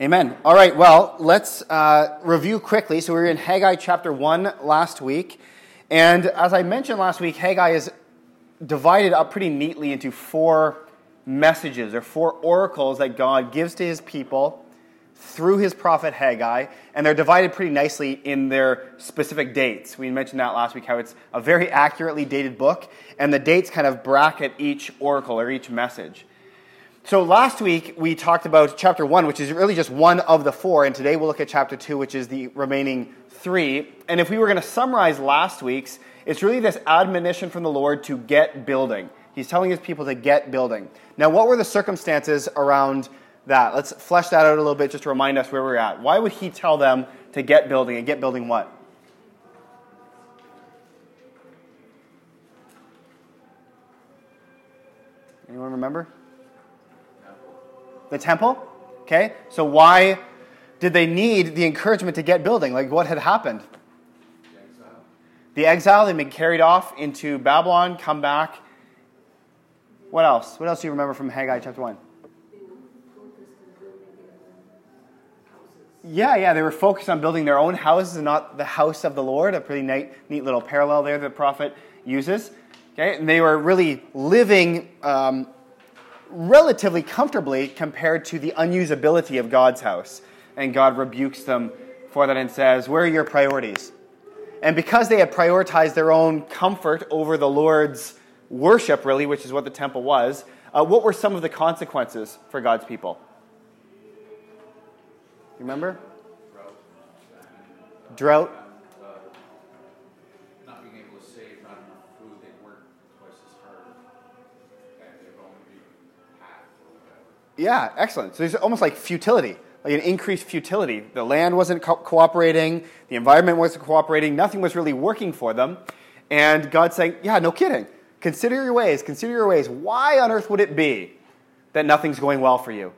Amen. All right, well, let's uh, review quickly. So we were in Haggai chapter 1 last week. And as I mentioned last week, Haggai is divided up pretty neatly into four messages or four oracles that God gives to his people through his prophet Haggai, and they're divided pretty nicely in their specific dates. We mentioned that last week, how it's a very accurately dated book, and the dates kind of bracket each oracle or each message. So last week we talked about chapter 1, which is really just one of the four, and today we'll look at chapter 2, which is the remaining three. And if we were going to summarize last week's, it's really this admonition from the Lord to get building. He's telling his people to get building. Now, what were the circumstances around that? Let's flesh that out a little bit just to remind us where we're at. Why would he tell them to get building and get building what? Anyone remember? The temple? Okay, so why did they need the encouragement to get building? Like, what had happened? The exile. The exile, they'd been carried off into Babylon, come back. What else? What else do you remember from Haggai chapter 1? Yeah, yeah, they were focused on building their own houses and not the house of the Lord. A pretty neat, neat little parallel there that the prophet uses. Okay, and they were really living um, relatively comfortably compared to the unusability of God's house. And God rebukes them for that and says, Where are your priorities? And because they had prioritized their own comfort over the Lord's worship, really, which is what the temple was, uh, what were some of the consequences for God's people? Remember? Drought. Yeah, excellent. So there's almost like futility, like an increased futility. The land wasn't co- cooperating, the environment wasn't cooperating, nothing was really working for them. And God's saying, Yeah, no kidding. Consider your ways, consider your ways. Why on earth would it be that nothing's going well for you?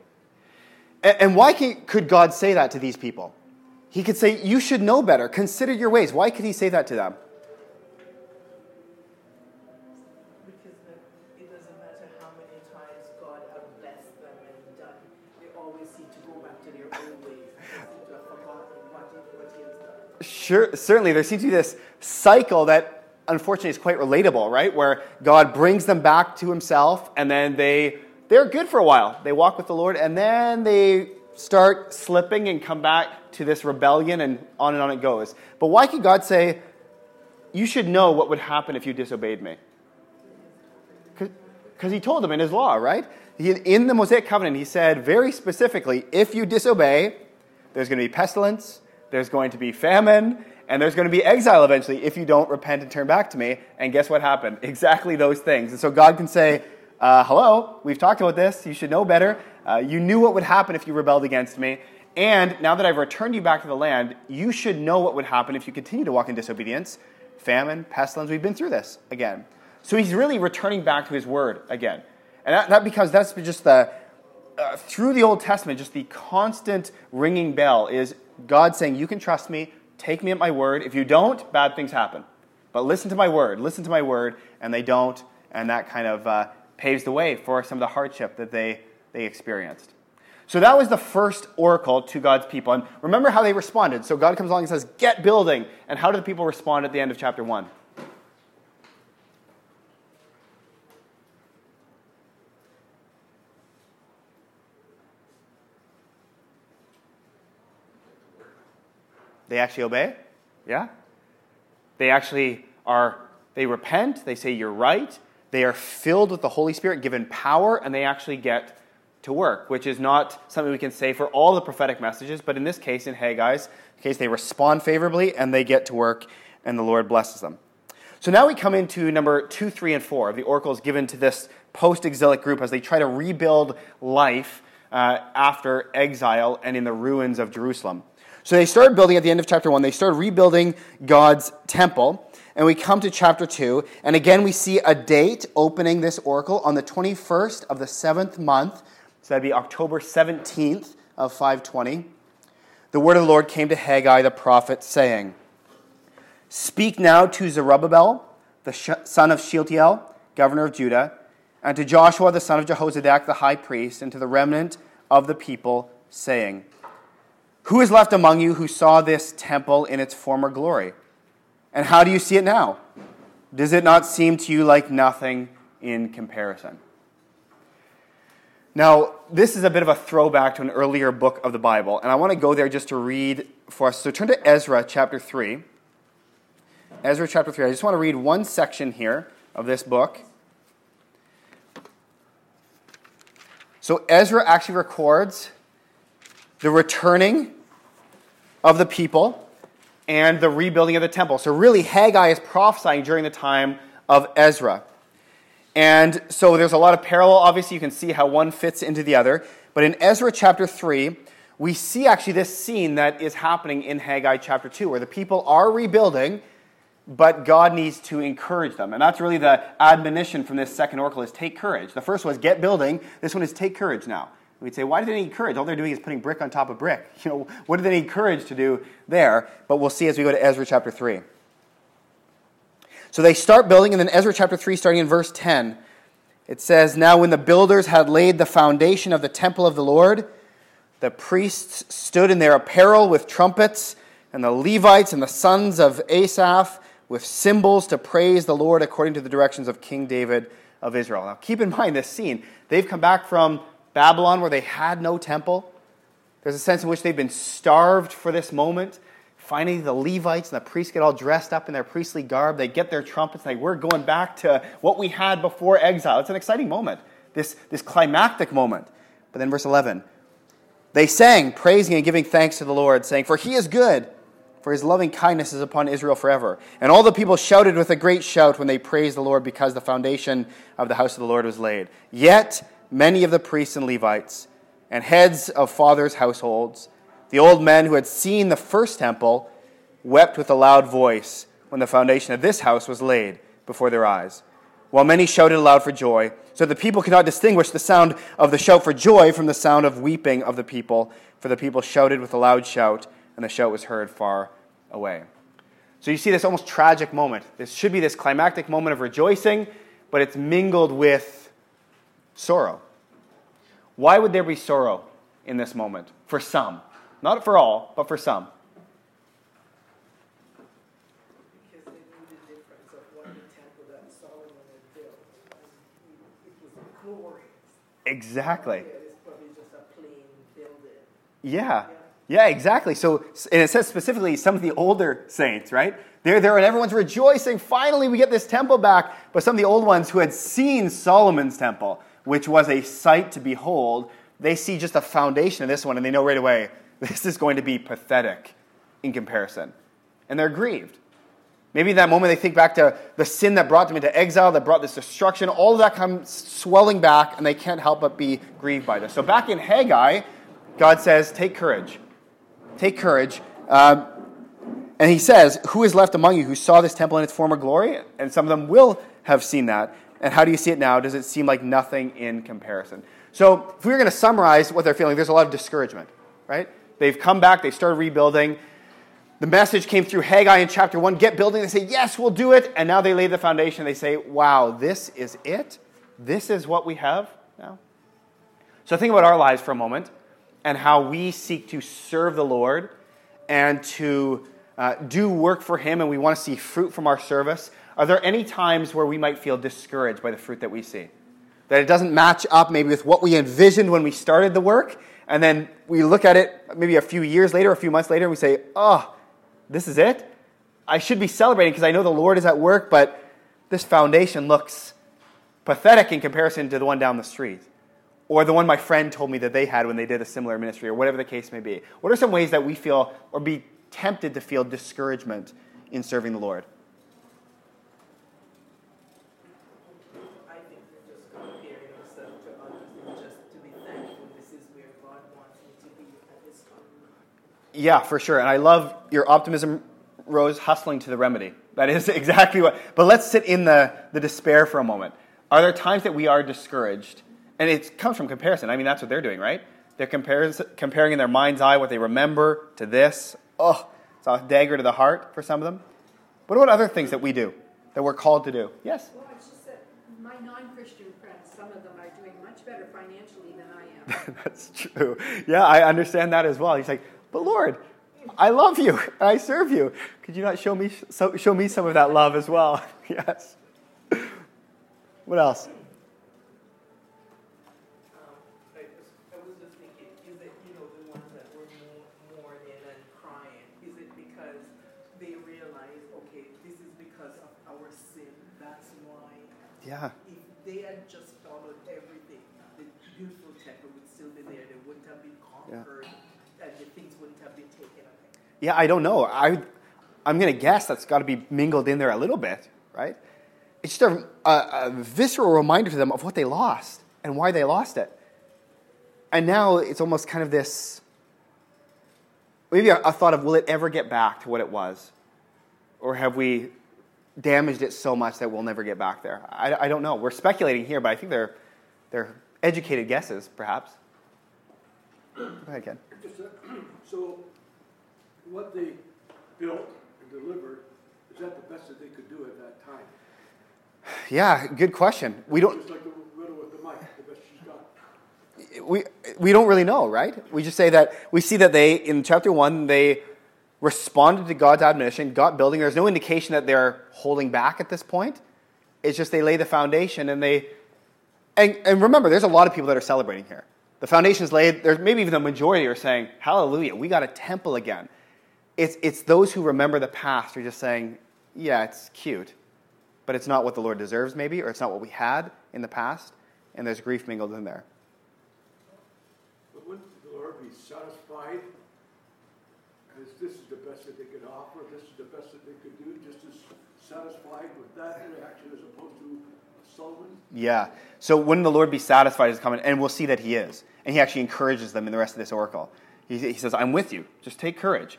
And, and why could God say that to these people? He could say, You should know better. Consider your ways. Why could He say that to them? Sure, certainly there seems to be this cycle that unfortunately is quite relatable, right? Where God brings them back to himself and then they they're good for a while. They walk with the Lord and then they start slipping and come back to this rebellion and on and on it goes. But why could God say you should know what would happen if you disobeyed me? Because he told them in his law, right? He, in the Mosaic covenant, he said very specifically if you disobey, there's going to be pestilence, there's going to be famine, and there's going to be exile eventually if you don't repent and turn back to me. And guess what happened? Exactly those things. And so God can say, uh, Hello, we've talked about this. You should know better. Uh, you knew what would happen if you rebelled against me. And now that I've returned you back to the land, you should know what would happen if you continue to walk in disobedience. Famine, pestilence, we've been through this again. So he's really returning back to his word again. And that, that because that's just the, uh, through the Old Testament, just the constant ringing bell is God saying, You can trust me, take me at my word. If you don't, bad things happen. But listen to my word, listen to my word, and they don't, and that kind of uh, paves the way for some of the hardship that they, they experienced. So that was the first oracle to God's people. And remember how they responded. So God comes along and says, Get building. And how do the people respond at the end of chapter 1? They actually obey? Yeah? They actually are, they repent, they say, You're right. They are filled with the Holy Spirit, given power, and they actually get to work, which is not something we can say for all the prophetic messages, but in this case, in Hey Haggai's case, they respond favorably and they get to work, and the Lord blesses them. So now we come into number two, three, and four of the oracles given to this post exilic group as they try to rebuild life uh, after exile and in the ruins of Jerusalem. So they started building at the end of chapter 1, they started rebuilding God's temple. And we come to chapter 2, and again we see a date opening this oracle on the 21st of the seventh month. So that'd be October 17th of 520. The word of the Lord came to Haggai the prophet, saying, Speak now to Zerubbabel, the son of Shealtiel, governor of Judah, and to Joshua the son of Jehozadak, the high priest, and to the remnant of the people, saying, Who is left among you who saw this temple in its former glory? And how do you see it now? Does it not seem to you like nothing in comparison? Now, this is a bit of a throwback to an earlier book of the Bible, and I want to go there just to read for us. So turn to Ezra chapter 3. Ezra chapter 3. I just want to read one section here of this book. So Ezra actually records the returning of the people and the rebuilding of the temple. So, really, Haggai is prophesying during the time of Ezra. And so, there's a lot of parallel. Obviously, you can see how one fits into the other. But in Ezra chapter 3, we see actually this scene that is happening in Haggai chapter 2, where the people are rebuilding, but God needs to encourage them. And that's really the admonition from this second oracle is take courage. The first was get building. This one is take courage now. We'd say, why do they need courage? All they're doing is putting brick on top of brick. You know, what do they need courage to do there? But we'll see as we go to Ezra chapter 3. So they start building, and then Ezra chapter 3, starting in verse 10, it says, Now when the builders had laid the foundation of the temple of the Lord, the priests stood in their apparel with trumpets, and the Levites and the sons of Asaph with cymbals to praise the Lord according to the directions of King David of Israel. Now keep in mind this scene. They've come back from Babylon, where they had no temple. There's a sense in which they've been starved for this moment. Finally, the Levites and the priests get all dressed up in their priestly garb. They get their trumpets. They, we're going back to what we had before exile. It's an exciting moment, this, this climactic moment. But then, verse 11 they sang, praising and giving thanks to the Lord, saying, For he is good, for his loving kindness is upon Israel forever. And all the people shouted with a great shout when they praised the Lord because the foundation of the house of the Lord was laid. Yet, many of the priests and Levites and heads of fathers' households, the old men who had seen the first temple, wept with a loud voice when the foundation of this house was laid before their eyes, while many shouted aloud for joy, so the people could not distinguish the sound of the shout for joy from the sound of weeping of the people, for the people shouted with a loud shout, and the shout was heard far away. So you see this almost tragic moment. This should be this climactic moment of rejoicing, but it's mingled with sorrow. Why would there be sorrow in this moment? For some. Not for all, but for some. Because they knew the difference of what the temple that Solomon had built. It was glorious. Exactly. Yeah, it's probably just a plain building. Yeah. Yeah, exactly. So, and it says specifically some of the older saints, right? They're there and everyone's rejoicing. Finally, we get this temple back. But some of the old ones who had seen Solomon's temple, which was a sight to behold, they see just a foundation of this one and they know right away this is going to be pathetic in comparison. And they're grieved. Maybe in that moment they think back to the sin that brought them into exile, that brought this destruction. All of that comes swelling back, and they can't help but be grieved by this. So back in Haggai, God says, Take courage. Take courage. Um, and he says, Who is left among you who saw this temple in its former glory? And some of them will have seen that. And how do you see it now? Does it seem like nothing in comparison? So, if we were going to summarize what they're feeling, there's a lot of discouragement, right? They've come back, they started rebuilding. The message came through Haggai in chapter 1 get building. They say, Yes, we'll do it. And now they lay the foundation. They say, Wow, this is it? This is what we have now? So, think about our lives for a moment and how we seek to serve the Lord and to uh, do work for Him and we want to see fruit from our service. Are there any times where we might feel discouraged by the fruit that we see? That it doesn't match up maybe with what we envisioned when we started the work, and then we look at it maybe a few years later, a few months later, and we say, oh, this is it? I should be celebrating because I know the Lord is at work, but this foundation looks pathetic in comparison to the one down the street or the one my friend told me that they had when they did a similar ministry, or whatever the case may be? What are some ways that we feel or be tempted to feel discouragement in serving the Lord? I think we're just comparing ourselves to others and just to be thankful this is where God wants me to be at this time. Yeah, for sure. And I love your optimism, Rose, hustling to the remedy. That is exactly what. But let's sit in the, the despair for a moment. Are there times that we are discouraged? And it comes from comparison. I mean, that's what they're doing, right? They're comparing, comparing in their mind's eye what they remember to this. Oh, it's a dagger to the heart for some of them. What about other things that we do, that we're called to do? Yes? Well, it's just that my non-Christian friends, some of them are doing much better financially than I am. That's true. Yeah, I understand that as well. He's like, But Lord, I love you and I serve you. Could you not show me, show me some of that love as well? yes. What else? Um, I was, I was just thinking, is it, you know, the ones that were mour- mourning and crying, is it because they realize, okay, this is because of our sin, that's why? Yeah. If they had just followed everything, the beautiful temple would still be there, they wouldn't have been conquered, and the things wouldn't have been taken away. Yeah, I don't know. I, I'm going to guess that's got to be mingled in there a little bit, right? It's just a, a, a visceral reminder to them of what they lost and why they lost it. And now it's almost kind of this maybe a, thought of will it ever get back to what it was? Or have we damaged it so much that we'll never get back there? I, I don't know. We're speculating here, but I think they're, they're educated guesses, perhaps. Go ahead, Ken. So, what they built and delivered, is that the best that they could do at that time? Yeah, good question. We don't. Just like the with the mic, the best she's got. we, we don't really know, right? We just say that we see that they, in chapter 1, they responded to God's admonition, got building. There's no indication that they're holding back at this point. It's just they lay the foundation and they. And, and remember, there's a lot of people that are celebrating here. The foundation's laid. There's maybe even the majority are saying, Hallelujah, we got a temple again. It's, it's those who remember the past are just saying, Yeah, it's cute, but it's not what the Lord deserves, maybe, or it's not what we had in the past, and there's grief mingled in there. But wouldn't the Lord be satisfied? Because this is the best that they could offer, this is the best that they could do, just as satisfied with that reaction as opposed to Solomon? Yeah. So wouldn't the Lord be satisfied as coming? And we'll see that he is. And he actually encourages them in the rest of this oracle. He, he says, I'm with you. Just take courage.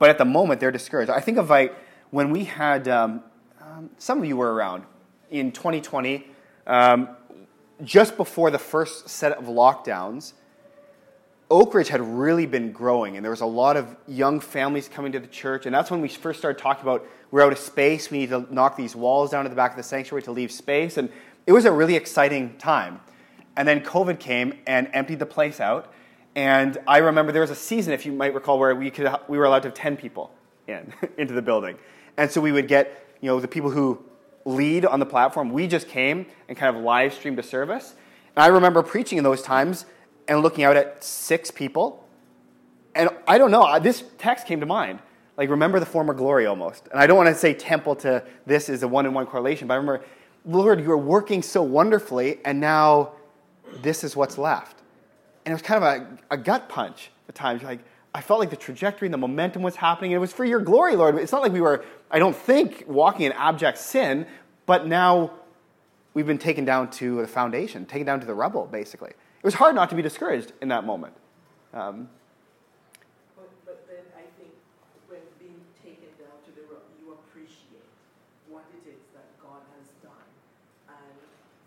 But at the moment, they're discouraged. I think of like when we had, um, um, some of you were around in 2020, um, just before the first set of lockdowns, Oakridge had really been growing, and there was a lot of young families coming to the church. And that's when we first started talking about we're out of space. We need to knock these walls down to the back of the sanctuary to leave space. And it was a really exciting time. And then COVID came and emptied the place out. And I remember there was a season, if you might recall, where we, could, we were allowed to have 10 people in into the building. And so we would get you know, the people who lead on the platform. We just came and kind of live streamed a service. And I remember preaching in those times and looking out at six people. And I don't know, this text came to mind. Like, remember the former glory almost. And I don't want to say temple to this is a one in one correlation, but I remember, Lord, you are working so wonderfully, and now this is what's left. And it was kind of a, a gut punch at times. Like, I felt like the trajectory and the momentum was happening. And it was for your glory, Lord. It's not like we were, I don't think, walking in abject sin, but now we've been taken down to the foundation, taken down to the rubble, basically. It was hard not to be discouraged in that moment. Um, But, but then I think when being taken down to the rock, you appreciate what it is that God has done. And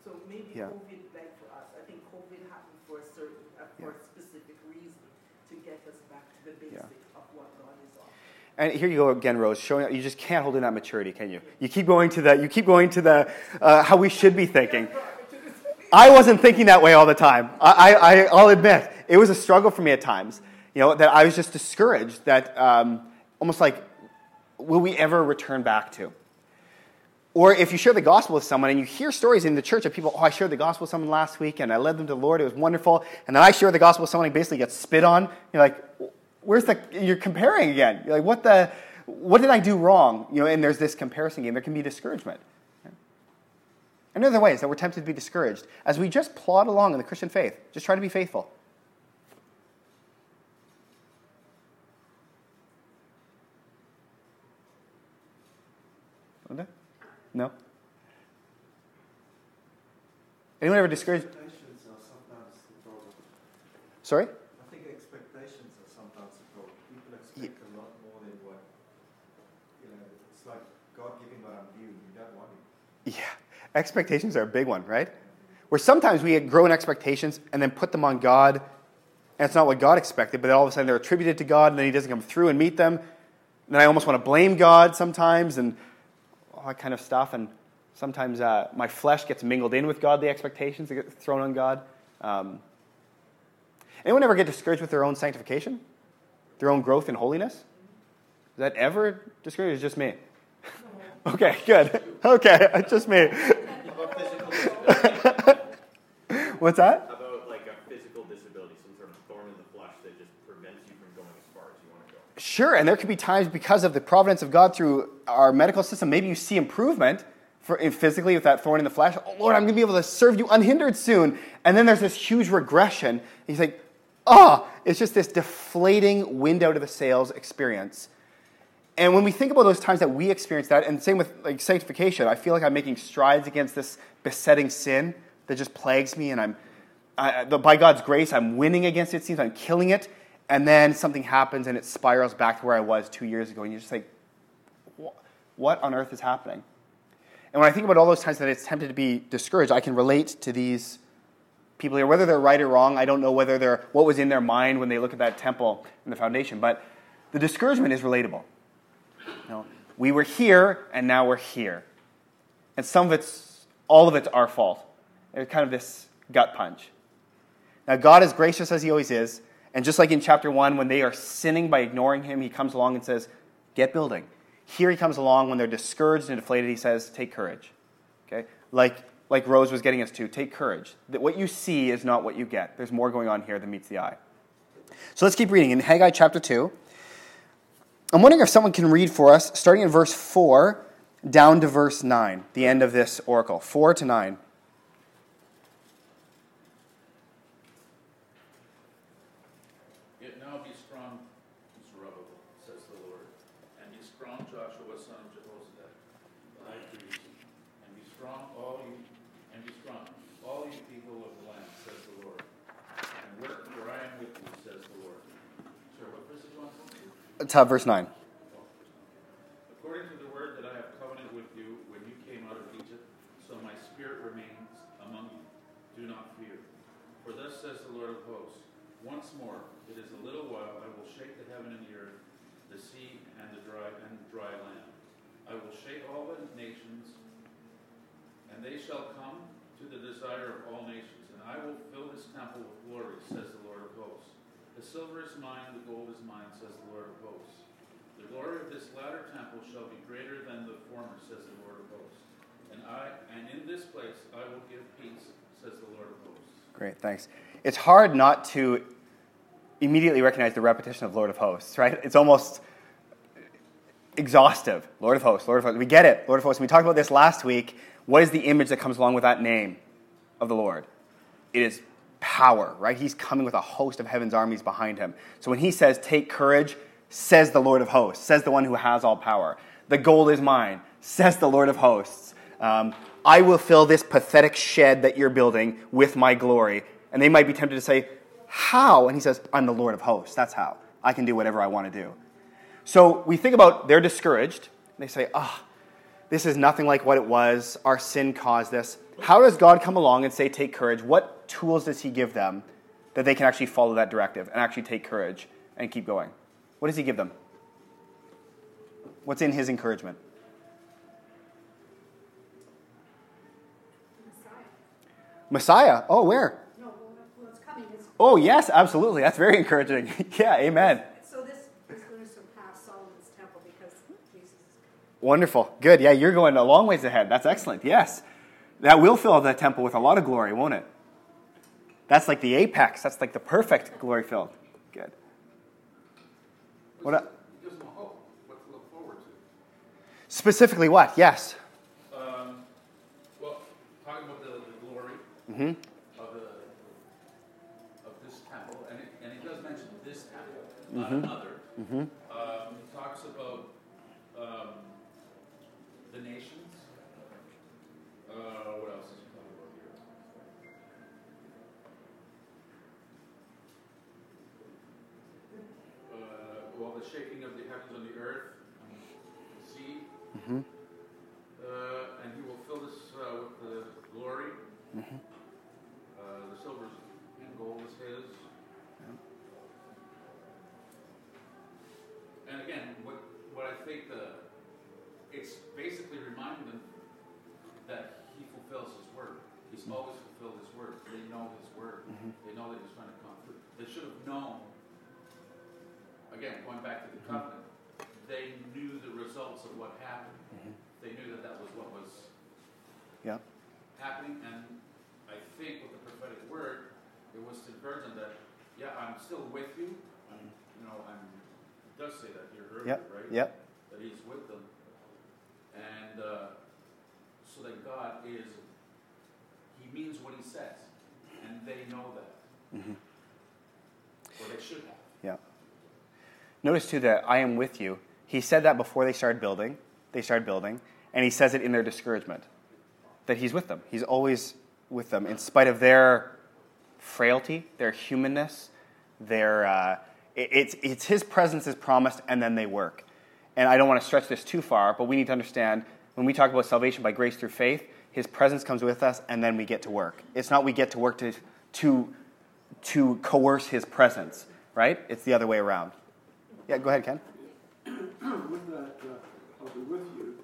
so maybe Yeah. COVID, like for us, I think COVID happened for a certain, uh, for a specific reason to get us back to the basic of what God is on. And here you go again, Rose, showing you just can't hold in that maturity, can you? You keep going to the, you keep going to the, uh, how we should be thinking. I wasn't thinking that way all the time. I, I, I'll admit, it was a struggle for me at times. You know, that I was just discouraged that um, almost like, will we ever return back to? Or if you share the gospel with someone and you hear stories in the church of people, oh, I shared the gospel with someone last week and I led them to the Lord, it was wonderful. And then I share the gospel with someone and basically gets spit on. You're like, where's the, you're comparing again. You're like, what the, what did I do wrong? You know, and there's this comparison game. There can be discouragement. And other ways that we're tempted to be discouraged as we just plod along in the Christian faith. Just try to be faithful. No? Anyone ever discouraged? Expectations are sometimes the problem. Sorry? I think expectations are sometimes the problem. People expect a lot more than what, you know, it's like God giving what I'm due. You don't want it. Yeah. Expectations are a big one, right? Where sometimes we grow in expectations and then put them on God, and it's not what God expected, but then all of a sudden they're attributed to God, and then He doesn't come through and meet them. And then I almost want to blame God sometimes, and all that kind of stuff. And sometimes uh, my flesh gets mingled in with godly expectations that get thrown on God. Um, anyone ever get discouraged with their own sanctification? their own growth in holiness? Is that ever discouraged? Or is it just me? okay, good. Okay, it's just me. About physical disability. What's that? About like a physical disability, some sort of thorn in the flesh that just prevents you from going as far as you want to go. Sure, and there could be times because of the providence of God through our medical system, maybe you see improvement for, physically with that thorn in the flesh. Oh, Lord, I'm going to be able to serve you unhindered soon. And then there's this huge regression. He's like, oh, it's just this deflating wind out of the sails experience. And when we think about those times that we experience that, and same with like sanctification, I feel like I'm making strides against this besetting sin that just plagues me, and I'm, I, by God's grace, I'm winning against it. Seems I'm killing it, and then something happens and it spirals back to where I was two years ago, and you're just like, what on earth is happening? And when I think about all those times that it's tempted to be discouraged, I can relate to these people here. Whether they're right or wrong, I don't know whether they're what was in their mind when they look at that temple and the foundation, but the discouragement is relatable. You know, we were here and now we're here. And some of it's, all of it's our fault. It's kind of this gut punch. Now, God is gracious as He always is. And just like in chapter 1, when they are sinning by ignoring Him, He comes along and says, Get building. Here He comes along when they're discouraged and deflated, He says, Take courage. Okay? Like, like Rose was getting us to, take courage. That what you see is not what you get. There's more going on here than meets the eye. So let's keep reading. In Haggai chapter 2, I'm wondering if someone can read for us, starting in verse 4 down to verse 9, the end of this oracle. 4 to 9. Yet now be strong, Zerubbabel, says the Lord, and be strong, Joshua, son of Jehozadak, the high priest, and be strong, all you, and be strong, all you people of the land, says the Lord, and work, for I am with you, says the Lord. Sir, what verse did you want to To verse 9. According to the word that I have covenanted with you when you came out of Egypt, so my spirit remains among you. Do not fear. For thus says the Lord of hosts, once more, it is a little while, I will shake the heaven and the earth, the sea and the dry and dry land. I will shake all the nations, and they shall come to the desire of all nations, and I will fill this temple with glory, says the Lord of hosts. The silver is mine, the gold is mine, says the Lord of hosts. The glory of this latter temple shall be greater than the former, says the Lord of hosts. And I and in this place I will give peace, says the Lord of hosts. Great, thanks. It's hard not to immediately recognize the repetition of Lord of Hosts, right? It's almost exhaustive. Lord of Hosts, Lord of Hosts. We get it, Lord of Hosts. We talked about this last week. What is the image that comes along with that name of the Lord? It is power, right? He's coming with a host of heaven's armies behind him. So when he says, Take courage, says the Lord of Hosts, says the one who has all power. The gold is mine, says the Lord of Hosts. Um, I will fill this pathetic shed that you're building with my glory. And they might be tempted to say, How? And he says, I'm the Lord of Hosts. That's how. I can do whatever I want to do. So we think about they're discouraged. They say, Ah, oh, this is nothing like what it was. Our sin caused this. How does God come along and say, Take courage? What tools does He give them that they can actually follow that directive and actually take courage and keep going? What does He give them? What's in His encouragement? Messiah. Oh, where? No, what's coming is. Oh, yes, absolutely. That's very encouraging. yeah, amen. So this is going to surpass Solomon's temple because Jesus. Wonderful. Good. Yeah, you're going a long ways ahead. That's excellent. Yes. That will fill the temple with a lot of glory, won't it? That's like the apex. That's like the perfect glory filled. Good. What? up? Gives them hope, what to look forward to. Specifically, what? Yes. Um, well, talking about the, the glory hmm of the of this temple, and it, and it does mention this temple, not another. hmm Um, it talks about um, the nations. Uh, what else does it talk about here? Uh, well, the shaking of the heavens and the earth, and the sea. hmm Uh, and he will fill this uh, with the glory. Mhm. Uh, the silver and gold is his. And again, what, what I think the, it's basically reminding them that he fulfills his word. He's mm-hmm. always fulfilled his word. They know his word. Mhm. They know that he's going to come through. They should have known. again, going back to the mm-hmm. covenant, they knew the results of what happened. Mm-hmm. They knew that that was what was Yeah. happening, and I think with the prophetic word, it was to encourage them that, yeah, I'm still with you. I'm, you know, I'm. It does say that here earlier, Yep. right? Yep. That He's with them, and uh, so that God is. He means what He says, and they know that, Mm-hmm. or they should have. Yeah. Notice too that I am with you. He said that before they started building. They started building, and he says it in their discouragement. That he's with them. He's always with them, in spite of their frailty, their humanness, their. Uh, it- it's it's his presence is promised, and then they work. And I don't want to stretch this too far, but we need to understand when we talk about salvation by grace through faith, his presence comes with us, and then we get to work. It's not we get to work to to to coerce his presence, right? It's the other way around. Yeah, go ahead, Ken. With that, uh, I'll be with you,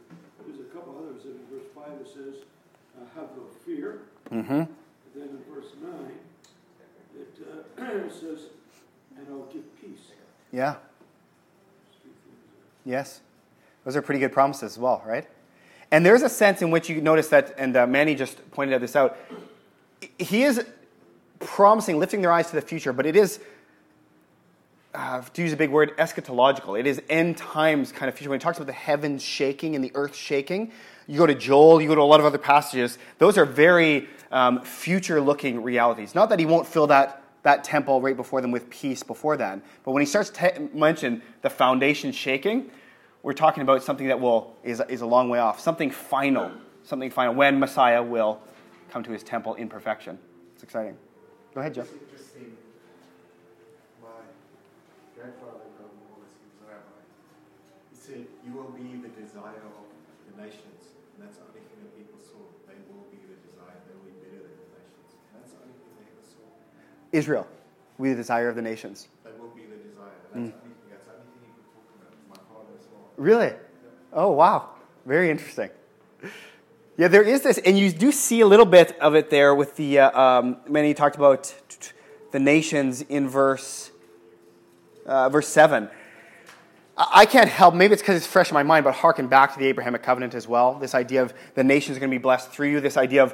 there's a couple others in verse five that says, uh, have no fear. Mm-hmm. Then in verse nine, it, uh, says, and I'll give peace. Yeah. There's three things there. Yes. Those are pretty good promises as well, right? And there's a sense in which you notice that, and uh, Manny just pointed this out. He is promising, lifting their eyes to the future, but it is, uh, to use a big word, eschatological. It is end times kind of future. When he talks about the heavens shaking and the earth shaking, you go to Joel, you go to a lot of other passages, those are very um, future looking realities. Not that he won't fill that, that temple right before them with peace before then, but when he starts to mention the foundation shaking, we're talking about something that will is, is a long way off, something final, something final, when Messiah will come to his temple in perfection. It's exciting. Go ahead, Joe. It's interesting. My grandfather, Wallace, he was a rabbi. He said, "You will be the desire of the nations," and that's the only thing that people saw. They will be the desire. They will be better than the nations. And that's the only thing they ever saw. Israel, we the desire of the nations. They will be the desire. That's the mm. only thing. That's the only thing he could talk about. My father as well. Really? Oh, wow. Very interesting. Yeah, there is this, and you do see a little bit of it there with the, uh, um, many talked about the nations in verse, uh, verse 7. I can't help, maybe it's because it's fresh in my mind, but harken back to the Abrahamic covenant as well. This idea of the nations going to be blessed through you, this idea of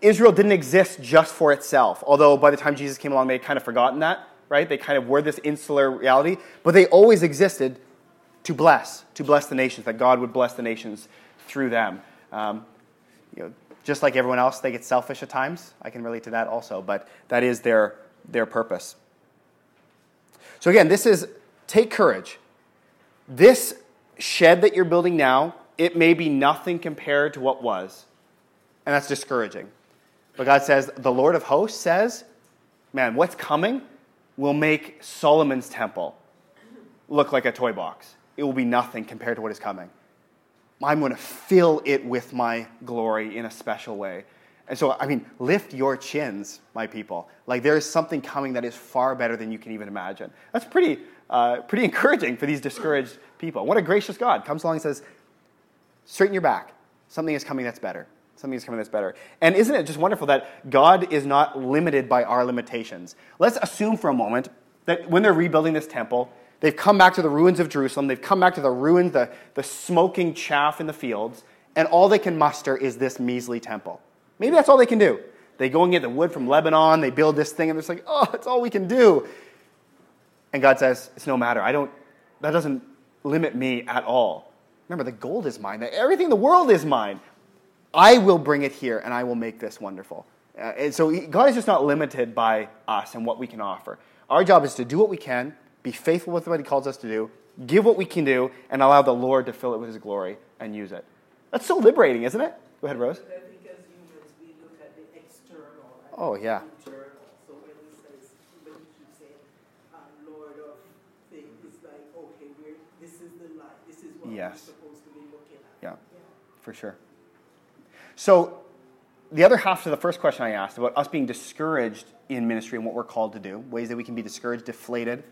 Israel didn't exist just for itself, although by the time Jesus came along, they had kind of forgotten that, right? They kind of were this insular reality, but they always existed to bless, to bless the nations, that God would bless the nations through them. Um, you know, just like everyone else, they get selfish at times. I can relate to that also, but that is their, their purpose. So again, this is take courage. This shed that you're building now, it may be nothing compared to what was. And that's discouraging. But God says, the Lord of hosts says, man, what's coming will make Solomon's temple look like a toy box. It will be nothing compared to what is coming. I'm going to fill it with my glory in a special way. And so, I mean, lift your chins, my people. Like there is something coming that is far better than you can even imagine. That's pretty, uh, pretty encouraging for these discouraged people. What a gracious God comes along and says, straighten your back. Something is coming that's better. Something is coming that's better. And isn't it just wonderful that God is not limited by our limitations? Let's assume for a moment that when they're rebuilding this temple, they've come back to the ruins of Jerusalem, they've come back to the ruins, the, the smoking chaff in the fields, and all they can muster is this measly temple. Maybe that's all they can do. They go and get the wood from Lebanon, they build this thing, and it's like, oh, that's all we can do. And God says, it's no matter. I don't, that doesn't limit me at all. Remember, the gold is mine. Everything in the world is mine. I will bring it here, and I will make this wonderful. Uh, and so God is just not limited by us and what we can offer. Our job is to do what we can, be faithful with what He calls us to do, give what we can do, and allow the Lord to fill it with His glory and use it. That's so liberating, isn't it? Go ahead, Rose. But I think as humans, we look at the external and Oh, yeah. internal. So when he says, when he keeps saying, uh, Lord of things, like, okay, this is the light. This is what Yes. we're supposed to be looking at. Yeah. For sure. So, the other half to the first question I asked about us being discouraged in ministry and what we're called to do, ways that we can be discouraged, deflated.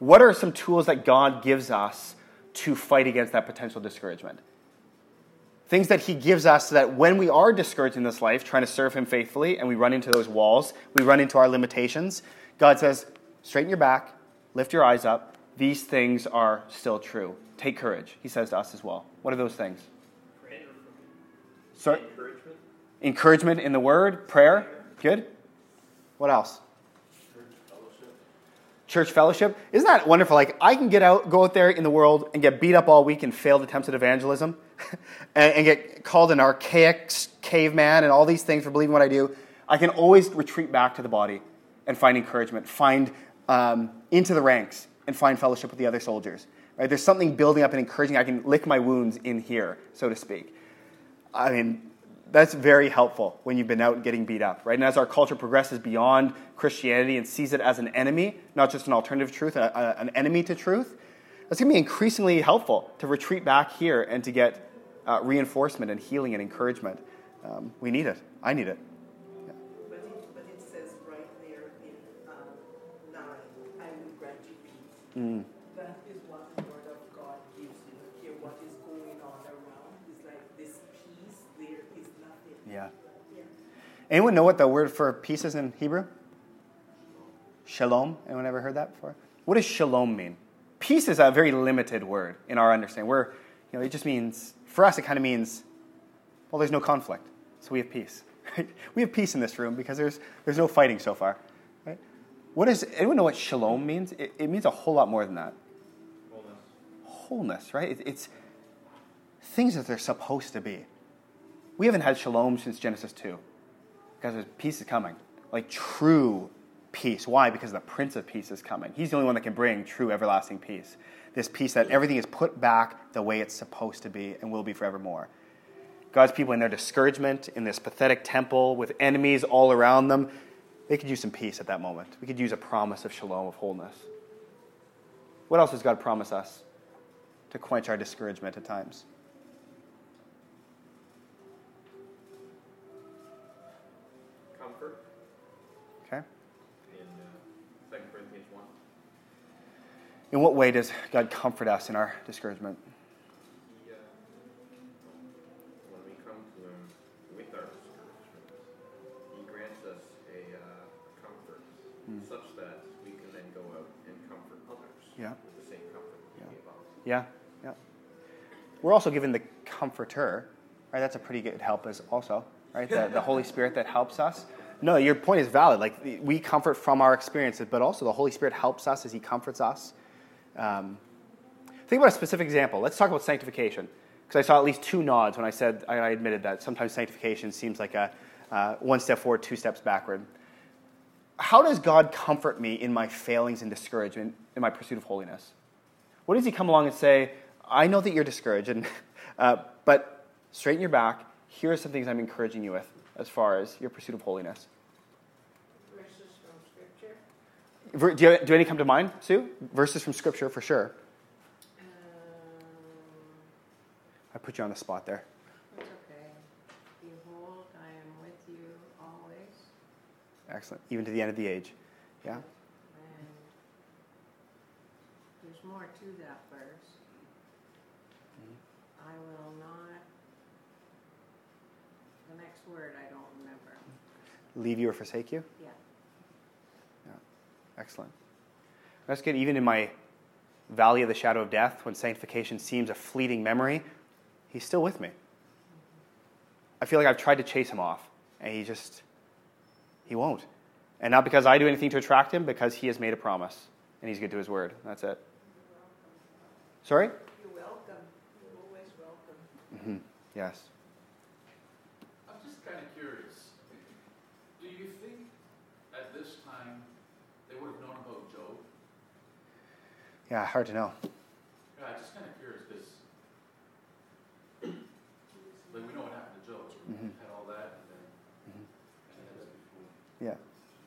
What are some tools that God gives us to fight against that potential discouragement? Things that He gives us so that when we are discouraged in this life, trying to serve Him faithfully, and we run into those walls, we run into our limitations, God says, straighten your back, lift your eyes up. these things are still true. Take courage, he says to us as well. What are those things? Sorry? Encouragement. Encouragement in the word, prayer. Good. What else? Church fellowship. Isn't that wonderful? Like I can get out, go out there in the world and get beat up all week in failed attempts at evangelism, and, and get called an archaic caveman and all these things for believing what I do. I can always retreat back to the body and find encouragement, find um, into the ranks, and find fellowship with the other soldiers. Right? There's something building up and encouraging. I can lick my wounds in here, so to speak. I mean, that's very helpful when you've been out getting beat up, right? And as our culture progresses beyond Christianity and sees it as an enemy, not just an alternative truth, a, a, an enemy to truth, that's going to be increasingly helpful to retreat back here and to get uh, reinforcement and healing and encouragement. Um, we need it. I need it. But it, but it says right there in um, 9, I will grant you peace. Mm. That is what the Word of God gives you. No care what is going on around. It's like this peace, there is nothing. Yeah. Yeah. Anyone know what the word for peace is in Hebrew? Shalom. Anyone ever heard that before? What does shalom mean? Peace is a very limited word in our understanding. Where, you know, it just means for us. It kind of means, well, there's no conflict, so we have peace. We have peace in this room because there's there's no fighting so far. Right? What does anyone know what shalom means? It, it means a whole lot more than that. Wholeness. Wholeness, right? It, it's things that they're supposed to be. We haven't had shalom since Genesis 2 because peace is coming. Like true peace. Why? Because the Prince of Peace is coming. He's the only one that can bring true everlasting peace. This peace that everything is put back the way it's supposed to be and will be forevermore. God's people in their discouragement, in this pathetic temple with enemies all around them, they could use some peace at that moment. We could use a promise of shalom, of wholeness. What else does God promise us to quench our discouragement at times? In what way does God comfort us in our discouragement? He, when we come to Him with our discouragement, He grants us a uh, comfort mm. such that we can then go out and comfort others yeah. with the same comfort yeah. Yeah, yeah. We're also given the comforter, right? That's a pretty good help as also, right? The, the Holy Spirit that helps us. No, your point is valid. Like we comfort from our experiences, but also the Holy Spirit helps us as He comforts us. Um, think about a specific example. Let's talk about sanctification, because I saw at least two nods when I said I, admitted that sometimes sanctification seems like a uh, one step forward, two steps backward. How does God comfort me in my failings and discouragement in my pursuit of holiness? What does he come along and say? I know that you're discouraged, and, uh, but straighten your back. Here are some things I'm encouraging you with as far as your pursuit of holiness. Verses from Scripture. Ver- Do, you, do any come to mind, Sue? Verses from Scripture for sure. Um, I put you on the spot there. It's okay. Behold, I am with you always, Excellent. Even to the end of the age. Yeah. and there's more to that verse. I will not, the next word I don't remember. Leave you or forsake you. Excellent. That's good. Even in my valley of the shadow of death, when sanctification seems a fleeting memory, he's still with me. I feel like I've tried to chase him off, and he just, he won't. And not because I do anything to attract him, because he has made a promise, and he's good to his word. That's it. Sorry? You're welcome. You're always welcome. hmm Yes. I'm just kind of curious. Do you think at this time they would have known about Job? Yeah, hard to know. Yeah, I'm just kind of curious because, like, we know what happened to Job. We Mhm. had all that, and then, Mhm. and then. Yeah.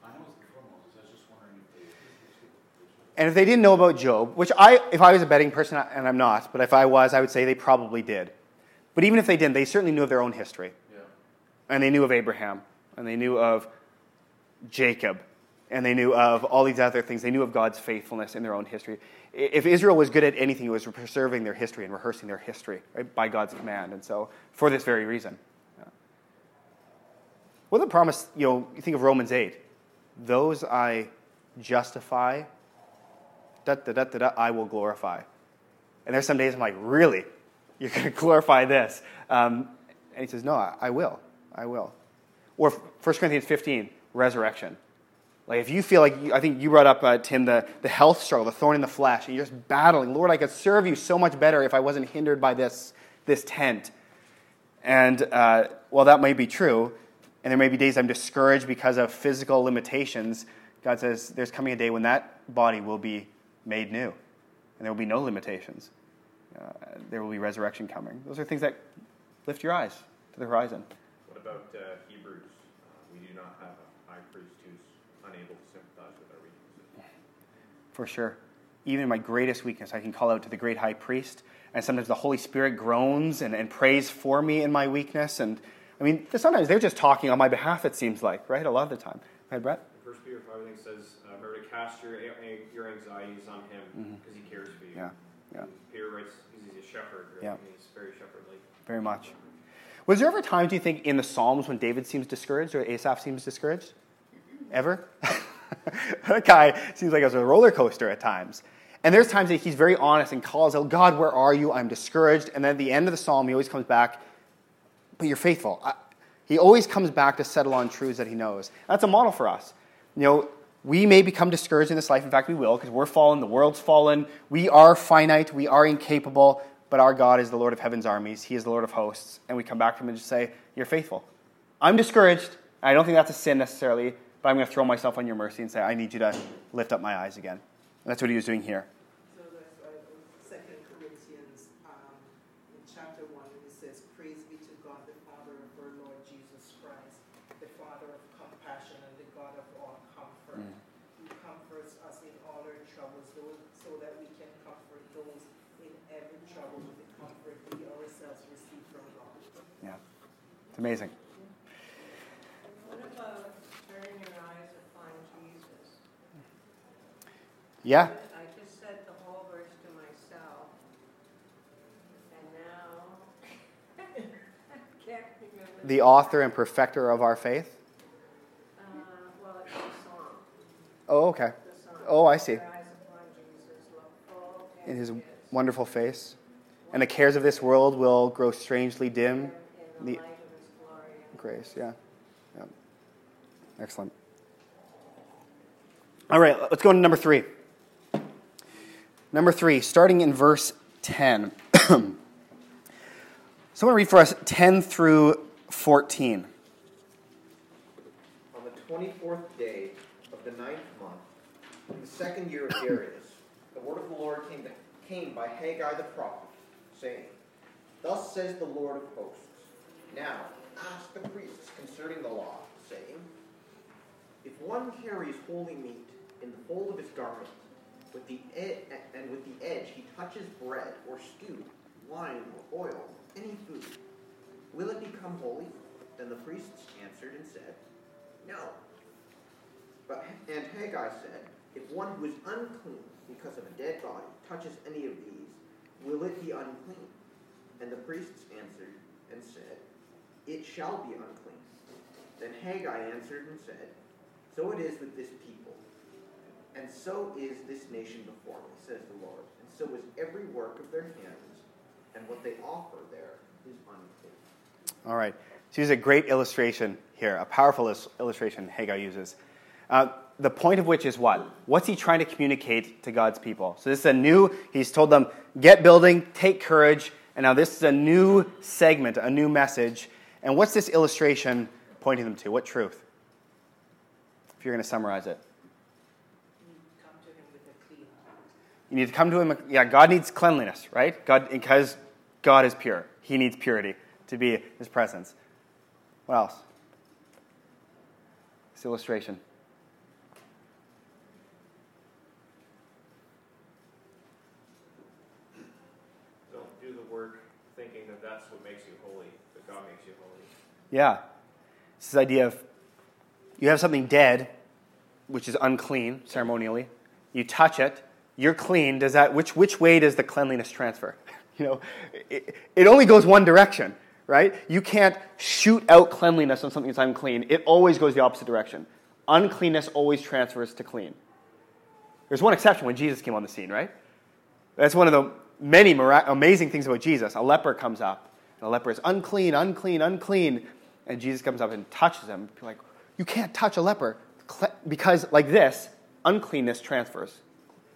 I know it's before Moses. I was just wondering if they. And if they didn't know about Job, which I, if I was a betting person, and I'm not, but if I was, I would say they probably did. But even if they didn't, they certainly knew of their own history. Yeah. And they knew of Abraham, and they knew of Jacob, and they knew of all these other things. They knew of God's faithfulness in their own history. If Israel was good at anything, it was preserving their history and rehearsing their history right, by God's command. And so, for this very reason. Yeah. What the promise, you know, you think of Romans 8. Those I justify, da, da, da, da, da, I will glorify. And there's some days I'm like, really? You're going to glorify this? Um, and he says, no, I, I will. I will. Or 1 Corinthians 15, resurrection. Like if you feel like, you, I think you brought up, uh, Tim, the, the health struggle, the thorn in the flesh, and you're just battling. Lord, I could serve you so much better if I wasn't hindered by this, this tent. And uh, while that may be true, and there may be days I'm discouraged because of physical limitations, God says there's coming a day when that body will be made new, and there will be no limitations. Uh, there will be resurrection coming. Those are things that lift your eyes to the horizon. What about uh, Hebrews? Uh, we do not have a high priest who's unable to sympathize with our weaknesses. For sure. Even in my greatest weakness, I can call out to the great high priest, and sometimes the Holy Spirit groans and, and prays for me in my weakness. And I mean, sometimes they're just talking on my behalf, it seems like, right? A lot of the time. Right, Brett? First Peter 5, I think says, uh, remember to cast your, your anxieties on him because he cares for you. Mm-hmm. Yeah, yeah. Peter writes, he's a shepherd, right? Yeah. He's very shepherdly. Very much. Was there ever times, do you think, in the Psalms when David seems discouraged or Asaph seems discouraged? Ever? that guy seems like it was a roller coaster at times. And there's times that he's very honest and calls out, God, where are you? I'm discouraged. And then at the end of the psalm, he always comes back, but you're faithful. I, he always comes back to settle on truths that he knows. That's a model for us. You know, we may become discouraged in this life. In fact, we will, because we're fallen, the world's fallen. We are finite, we are incapable, but our God is the Lord of heaven's armies. He is the Lord of hosts. And we come back to him and just say, You're faithful. I'm discouraged. I don't think that's a sin necessarily, but I'm going to throw myself on your mercy and say, I need you to lift up my eyes again. And that's what he was doing here. So that's why Second Corinthians, um, in chapter one, it says, "Praise be to God, the Father of our Lord Jesus Christ, the Father of compassion and the God of all comfort, who comforts us in all our troubles, so, so that we can comfort those in every trouble with the comfort we ourselves receive from God." Yeah. It's amazing. What about turning your eyes upon Jesus? Yeah. I just said the whole verse to myself, and now I can't remember. The author and perfecter of our faith. Uh, well, it's a song, Oh, okay. song. Oh, I see. Your eyes upon Jesus, look full In his wonderful face. And the cares of this world will grow strangely dim. in the- the light of his glory. and Grace, yeah. yeah. Excellent. All right, let's go to number three. Number three, starting in verse 10. Someone read for us 10 through 14. On the 24th day of the ninth month, in the second year of Darius, the word of the Lord came, to, came by Haggai the prophet, saying, Thus says the Lord of hosts, Now ask the priests concerning the law, saying, If one carries holy meat in the fold of his garment, with the ed- and with the edge he touches bread or stew, wine or oil, any food, will it become holy? Then the priests answered and said, No. But and Haggai said, If one who is unclean because of a dead body touches any of these, will it be unclean? And the priests answered and said, It shall be unclean. Then Haggai answered and said, So it is with this people, and so is this nation before me, says the Lord, and so is every work of their hands, and what they offer there is unclean. All right. So here's a great illustration here, a powerful illustration Haggai uses. Uh, the point of which is what? What's he trying to communicate to God's people? So this is a new, he's told them, get building, take courage, and now this is a new segment, a new message. And what's this illustration pointing them to? What truth? If you're going to summarize it. You come to him with a clean heart. You need to come to him. Yeah, God needs cleanliness, right? God, because God is pure. He needs purity to be his presence. What else? This illustration. Don't do the work thinking that that's what makes you holy, that God makes you holy. Yeah. It's this idea of you have something dead, which is unclean ceremonially. You touch it, you're clean. Does that which which way does the cleanliness transfer? You know, it, it only goes one direction, right? You can't shoot out cleanliness on something that's unclean. It always goes the opposite direction. Uncleanness always transfers to clean. There's one exception when Jesus came on the scene, right? That's one of the many amazing things about Jesus. A leper comes up, and the leper is unclean, unclean, unclean, and Jesus comes up and touches him. Like, you can't touch a leper because, like this, uncleanness transfers.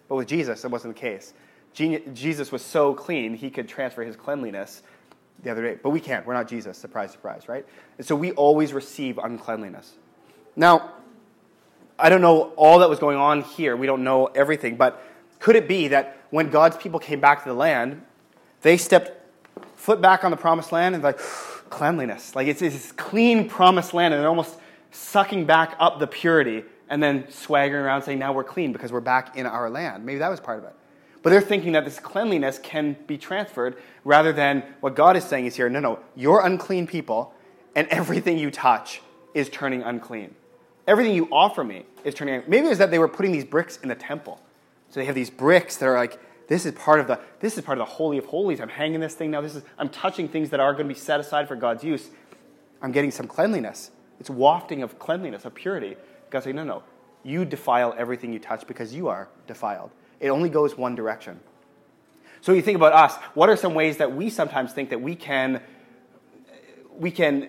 But with Jesus, it wasn't the case. Jesus was so clean, he could transfer his cleanliness the other day. But we can't. We're not Jesus. Surprise, surprise, right? And so we always receive uncleanliness. Now, I don't know all that was going on here. We don't know everything. But could it be that when God's people came back to the land, they stepped foot back on the promised land and like, cleanliness. Like it's, it's this clean promised land, and they're almost sucking back up the purity and then swaggering around saying, now we're clean because we're back in our land. Maybe that was part of it. But they're thinking that this cleanliness can be transferred rather than what God is saying is here no, no, you're unclean people, and everything you touch is turning unclean. Everything you offer me is turning unclean. Maybe it was that they were putting these bricks in the temple. So they have these bricks that are like, this is part of the this is part of the holy of holies. I'm hanging this thing now. This is I'm touching things that are going to be set aside for God's use. I'm getting some cleanliness. It's wafting of cleanliness, of purity. God's saying, no, no, you defile everything you touch because you are defiled. It only goes one direction. So you think about us. What are some ways that we sometimes think that we can we can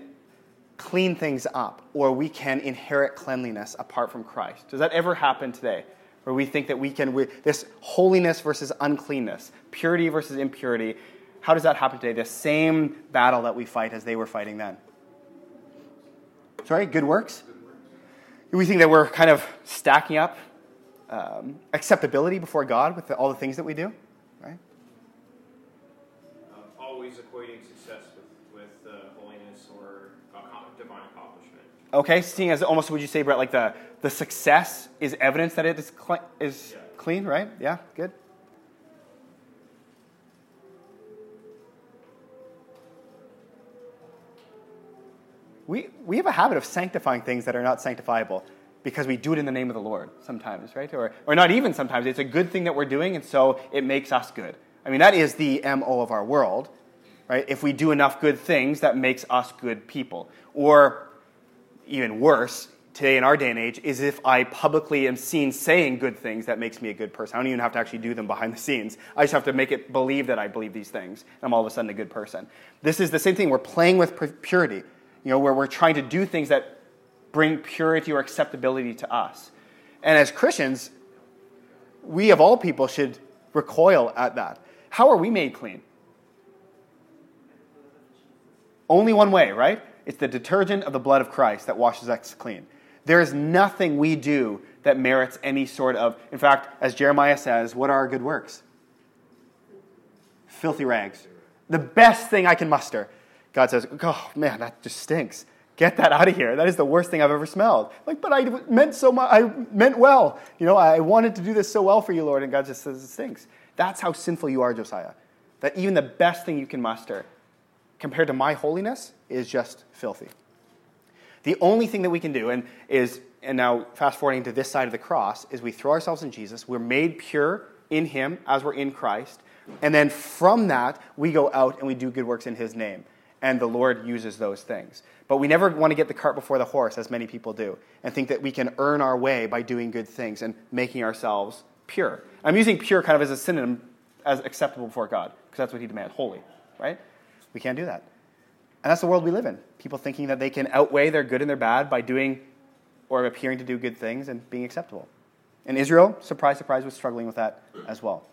clean things up or we can inherit cleanliness apart from Christ? Does that ever happen today? Where we think that we can, we, this holiness versus uncleanness, purity versus impurity, how does that happen today? The same battle that we fight as they were fighting then. Sorry, good works? We think that we're kind of stacking up um, acceptability before God with the, all the things that we do, right? Um, always equating success with, with uh, holiness or divine accomplishment. Okay, seeing as almost would you say, Brett, like the, the success is evidence that it is, cle- is Yeah. clean, right? Yeah, good. We, we have a habit of sanctifying things that are not sanctifiable because we do it in the name of the Lord sometimes, right? Or, or not even sometimes. It's a good thing that we're doing, and so it makes us good. I mean, that is the MO of our world, right? If we do enough good things, that makes us good people. Or even worse, today in our day and age, is if I publicly am seen saying good things, that makes me a good person. I don't even have to actually do them behind the scenes. I just have to make it believe that I believe these things, and I'm all of a sudden a good person. This is the same thing. We're playing with purity, you know, where we're trying to do things that bring purity or acceptability to us. And as Christians, we of all people should recoil at that. How are we made clean? Only one way, right? It's the detergent of the blood of Christ that washes us clean. There is nothing we do that merits any sort of, in fact, as Jeremiah says, what are our good works? Filthy rags. The best thing I can muster. God says, oh man, that just stinks. Get that out of here. That is the worst thing I've ever smelled. Like, but I meant so much. I meant well. You know, I wanted to do this so well for you, Lord. And God just says it stinks. That's how sinful you are, Josiah. That even the best thing you can muster compared to my holiness is just filthy. The only thing that we can do, and is, and now fast forwarding to this side of the cross, is we throw ourselves in Jesus. We're made pure in Him as we're in Christ. And then from that, we go out and we do good works in His name. And the Lord uses those things. But we never want to get the cart before the horse, as many people do, and think that we can earn our way by doing good things and making ourselves pure. I'm using pure kind of as a synonym as acceptable before God, because that's what He demands holy, right? We can't do that. And that's the world we live in. People thinking that they can outweigh their good and their bad by doing or appearing to do good things and being acceptable. And Israel, surprise, surprise, was struggling with that as well.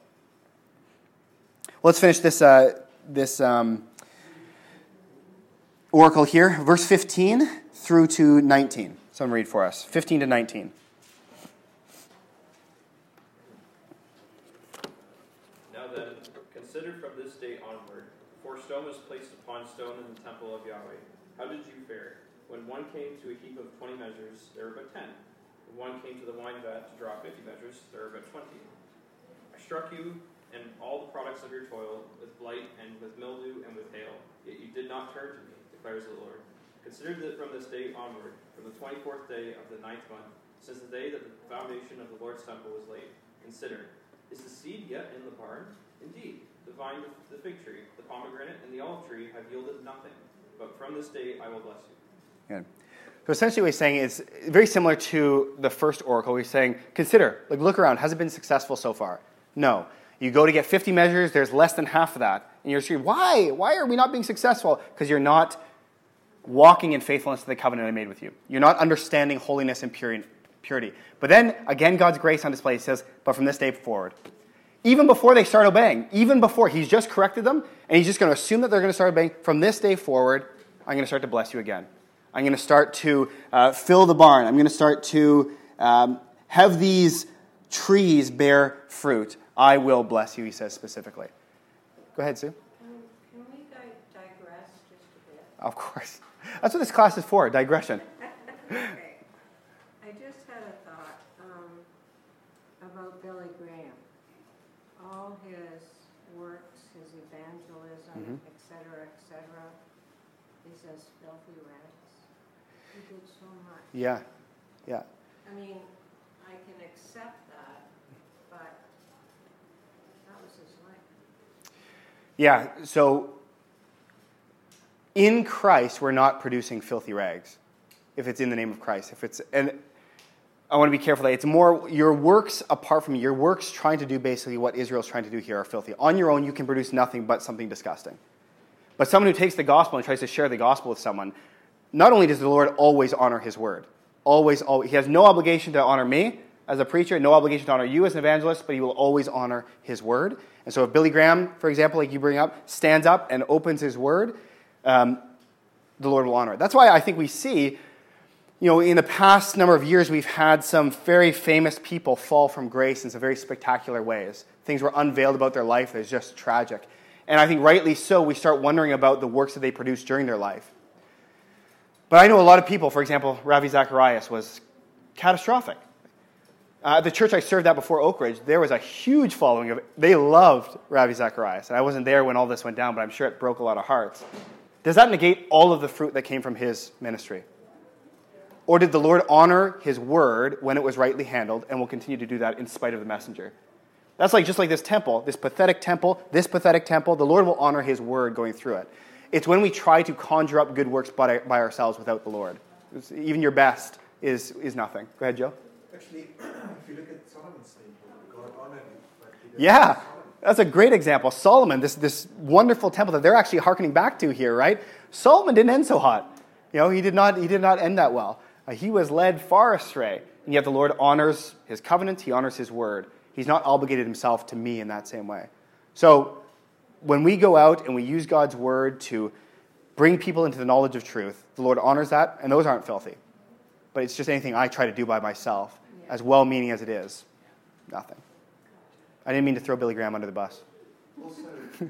well let's finish this, uh, this um, oracle here, verse 15 through to 19. Someone read for us 15 to 19. Now then, consider from this day onward, for stone was placed upon stone in the temple of Yahweh. How did you fare? When one came to a heap of twenty measures, there were but ten. When one came to the wine vat to draw fifty measures, there were but twenty. I struck you and all the products of your toil with blight and with mildew and with hail, yet you did not turn to me, declares the Lord. Consider that from this day onward, from the twenty fourth day of the ninth month, since the day that the foundation of the Lord's temple was laid, consider, is the seed yet in the barn? Indeed, the vine, the fig tree, the pomegranate, and the olive tree have yielded nothing. But from this day I will bless you. So essentially, what he's saying is very similar to the first oracle. He's saying, consider, like, look around. Has it been successful so far? No. You go to get 50 measures, there's less than half of that. And you're screaming, why? Why are we not being successful? Because you're not walking in faithfulness to the covenant I made with you. You're not understanding holiness and purity. But then, again, God's grace on display. He says, but from this day forward. Even before they start obeying, even before, he's just corrected them, and he's just going to assume that they're going to start obeying. From this day forward, I'm going to start to bless you again. I'm going to start to uh, fill the barn. I'm going to start to um, have these trees bear fruit. I will bless you, he says specifically. Go ahead, Sue. Um, can we digress just a bit? Of course. That's what this class is for digression. okay. I just had a thought um, about Billy Graham. All his works, his evangelism, Mhm. et cetera, et cetera, is as filthy rags. He did so much. Yeah, yeah. I mean, I can accept that, but that was his life. Yeah, so in Christ, we're not producing filthy rags if it's in the name of Christ. If it's, and I want to be careful that it's more your works apart from your works trying to do basically what Israel's trying to do here are filthy. On your own, you can produce nothing but something disgusting. But someone who takes the gospel and tries to share the gospel with someone, not only does the Lord always honor his word, always, always, he has no obligation to honor me as a preacher, no obligation to honor you as an evangelist, but he will always honor his word. And so if Billy Graham, for example, like you bring up, stands up and opens his word, um, the Lord will honor it. That's why I think we see, you know, in the past number of years, we've had some very famous people fall from grace in some very spectacular ways. Things were unveiled about their life that is just tragic. And I think rightly so, we start wondering about the works that they produced during their life. But I know a lot of people, for example, Ravi Zacharias was catastrophic. Uh, the church I served at before Oakridge, there was a huge following of. They loved Ravi Zacharias. And I wasn't there when all this went down, but I'm sure it broke a lot of hearts. Does that negate all of the fruit that came from his ministry? Or did the Lord honor his word when it was rightly handled and will continue to do that in spite of the messenger? That's like just like this temple, this pathetic temple, this pathetic temple, the Lord will honor his word going through it. It's when we try to conjure up good works by, by ourselves without the Lord. It's, even your best is, is nothing. Go ahead, Joe. Actually, if you look at Solomon's temple, God honored him. but he didn't Yeah. That's a great example. Solomon, this, this wonderful temple that they're actually hearkening back to here, right? Solomon didn't end so hot. You know, he did not, he did not end that well. Uh, he was led far astray. And yet the Lord honors his covenant, he honors his word. He's not obligated himself to me in that same way. So when we go out and we use God's word to bring people into the knowledge of truth, the Lord honors that, and those aren't filthy. But it's just anything I try to do by myself, as well meaning as it is. Nothing. I didn't mean to throw Billy Graham under the bus. Also, yeah,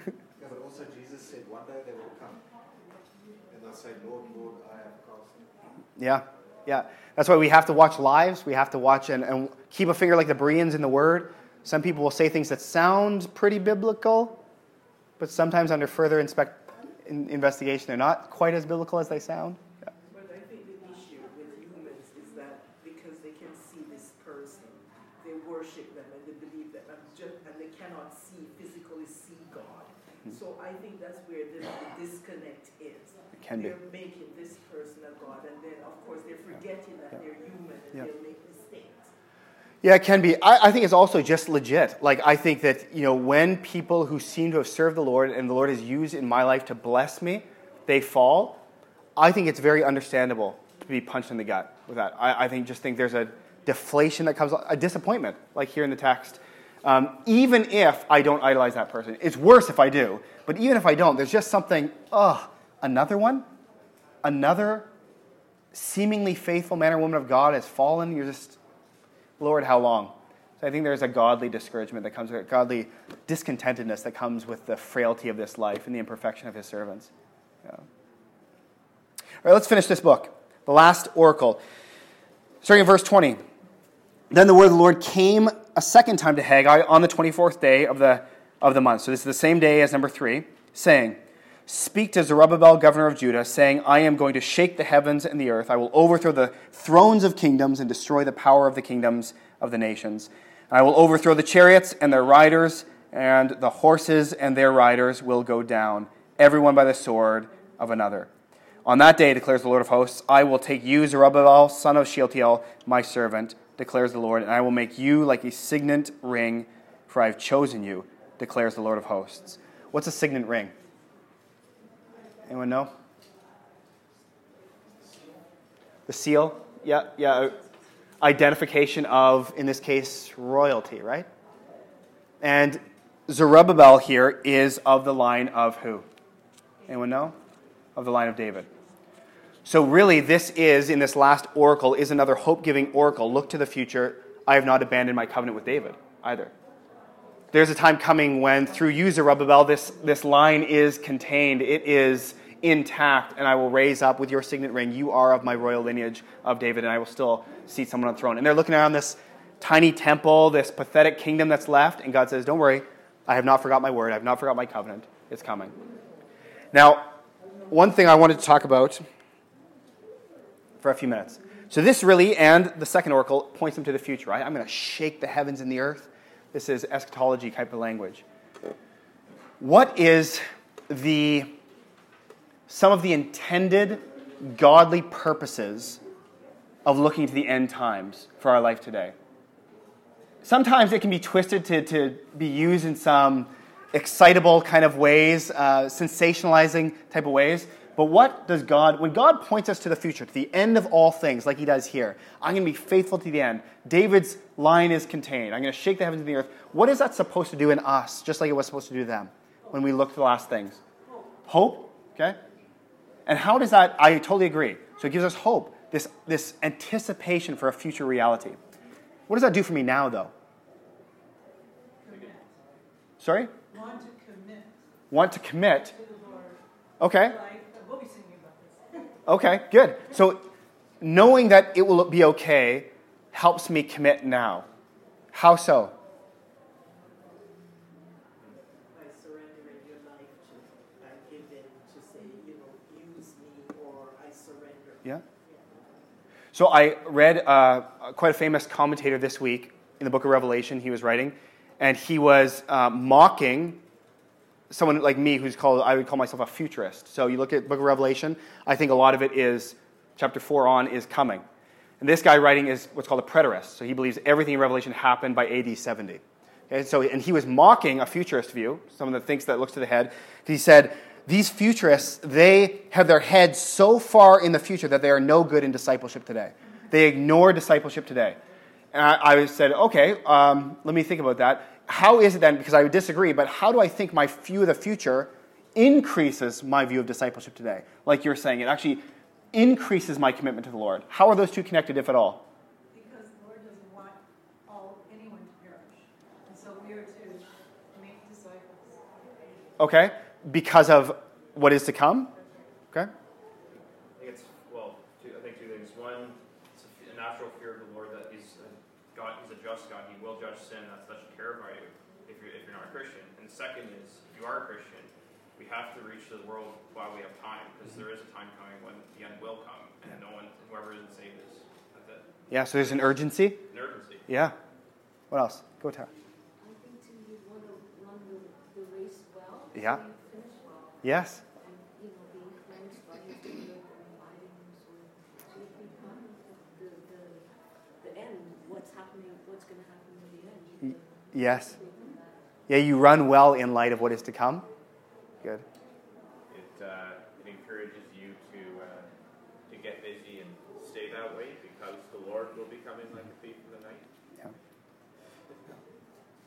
but also Jesus said one day they will come and they'll say, Lord, Lord, I have cast. Yeah, yeah. That's why we have to watch lives. We have to watch and, and keep a finger like the Bereans in the Word. Some people will say things that sound pretty biblical, but sometimes under further inspect, in, investigation, they're not quite as biblical as they sound. Yeah. But I think the issue with humans is that because they can see this person, they worship them and they believe them, and, just, and they cannot see physically see God. Hmm. So I think that's where the, the disconnect can be. they're making this person a God, and then of course they're forgetting that they're human and Yeah. they'll make mistakes. Yeah, it can be. I, I think it's also just legit. Like, I think that, you know, when people who seem to have served the Lord and the Lord has used in my life to bless me, they fall, I think it's very understandable to be punched in the gut with that. I, I think just think there's a deflation that comes, a disappointment, like here in the text. Um, even if I don't idolize that person, it's worse if I do. But even if I don't, there's just something, ugh, another one? Another seemingly faithful man or woman of God has fallen? You're just, Lord, how long? So I think there's a godly discouragement that comes with it, godly discontentedness that comes with the frailty of this life and the imperfection of his servants. Yeah. All right, let's finish this book. The last oracle. Starting in verse 20. Then the word of the Lord came a second time to Haggai on the 24th day of the, of the month. So this is the same day as number three, saying, Speak to Zerubbabel, governor of Judah, saying, I am going to shake the heavens and the earth. I will overthrow the thrones of kingdoms and destroy the power of the kingdoms of the nations. I will overthrow the chariots and their riders, and the horses and their riders will go down, everyone by the sword of another. On that day, declares the Lord of hosts, I will take you, Zerubbabel, son of Shealtiel, my servant, declares the Lord, and I will make you like a signet ring, for I have chosen you, declares the Lord of hosts. What's a signet ring? Anyone know? The seal? Yeah, yeah. Identification of, in this case, royalty, right? And Zerubbabel here is of the line of who? Anyone know? Of the line of David. So, really, this is, in this last oracle, is another hope giving oracle. Look to the future. I have not abandoned my covenant with David either. There's a time coming when, through you, Zerubbabel, this, this line is contained. It is intact, and I will raise up with your signet ring. You are of my royal lineage of David, and I will still seat someone on the throne. And they're looking around this tiny temple, this pathetic kingdom that's left, and God says, Don't worry, I have not forgot my word, I have not forgot my covenant. It's coming. Now, one thing I wanted to talk about for a few minutes. So, this really, and the second oracle, points them to the future, right? I'm going to shake the heavens and the earth. This is eschatology type of language. What is the some of the intended godly purposes of looking to the end times for our life today? Sometimes it can be twisted to, to be used in some excitable kind of ways, uh, sensationalizing type of ways. But what does God, when God points us to the future, to the end of all things, like he does here, I'm going to be faithful to the end. David's line is contained. I'm going to shake the heavens and the earth. What is that supposed to do in us, just like it was supposed to do them when we look to the last things? Hope, okay? And how does that, I totally agree. So it gives us hope, this, this anticipation for a future reality. What does that do for me now, though? Sorry? Want to commit Want to commit. to the Lord. Okay. Like, we'll be singing about this. Okay, good. So knowing that it will be okay helps me commit now. How so? By surrendering your life to, by giving to say, you know, use me or I surrender. Yeah. So I read uh, quite a famous commentator this week in the book of Revelation. He was writing, and he was uh, mocking someone like me, who's called I would call myself a futurist. So you look at book of Revelation. I think a lot of it is chapter four on is coming, and this guy writing is what's called a preterist. So he believes everything in Revelation happened by AD 70. And, so and he was mocking a futurist view, someone that thinks that looks to the head. He said these futurists they have their heads so far in the future that they are no good in discipleship today. They ignore discipleship today. And I, I said, okay, um, let me think about that. How is it then, because I would disagree, but how do I think my view of the future increases my view of discipleship today? Like you're saying, it actually increases my commitment to the Lord. How are those two connected, if at all? Because the Lord doesn't want all anyone to perish. And so we are to make disciples. Okay? Because of what is to come? Okay? I think it's well, two, I think two things. One, it's a, f- a natural fear of the Lord that He's a God. He's a just God. He will judge sin. That's that should terrify you if you're if you're not a Christian. And second is, if you are a Christian, we have to reach the world while we have time, because there is a time coming when the end will come, and no one, whoever isn't saved is that's it. Yeah, so there's an urgency? An urgency. Yeah. What else? Go, Tara. I think too, you want to run the, the race well. Yeah. you well, Yes. and, you know, being cleansed by his word and abiding in his word. So if you come the, the, the end, what's happening, what's going to happen in the end? Y- Yes. Take from that. Yeah, you run well in light of what is to come. Good. It, uh, it encourages you to, uh, to get busy and stay that way because the Lord will be coming like a thief in the night. Yeah.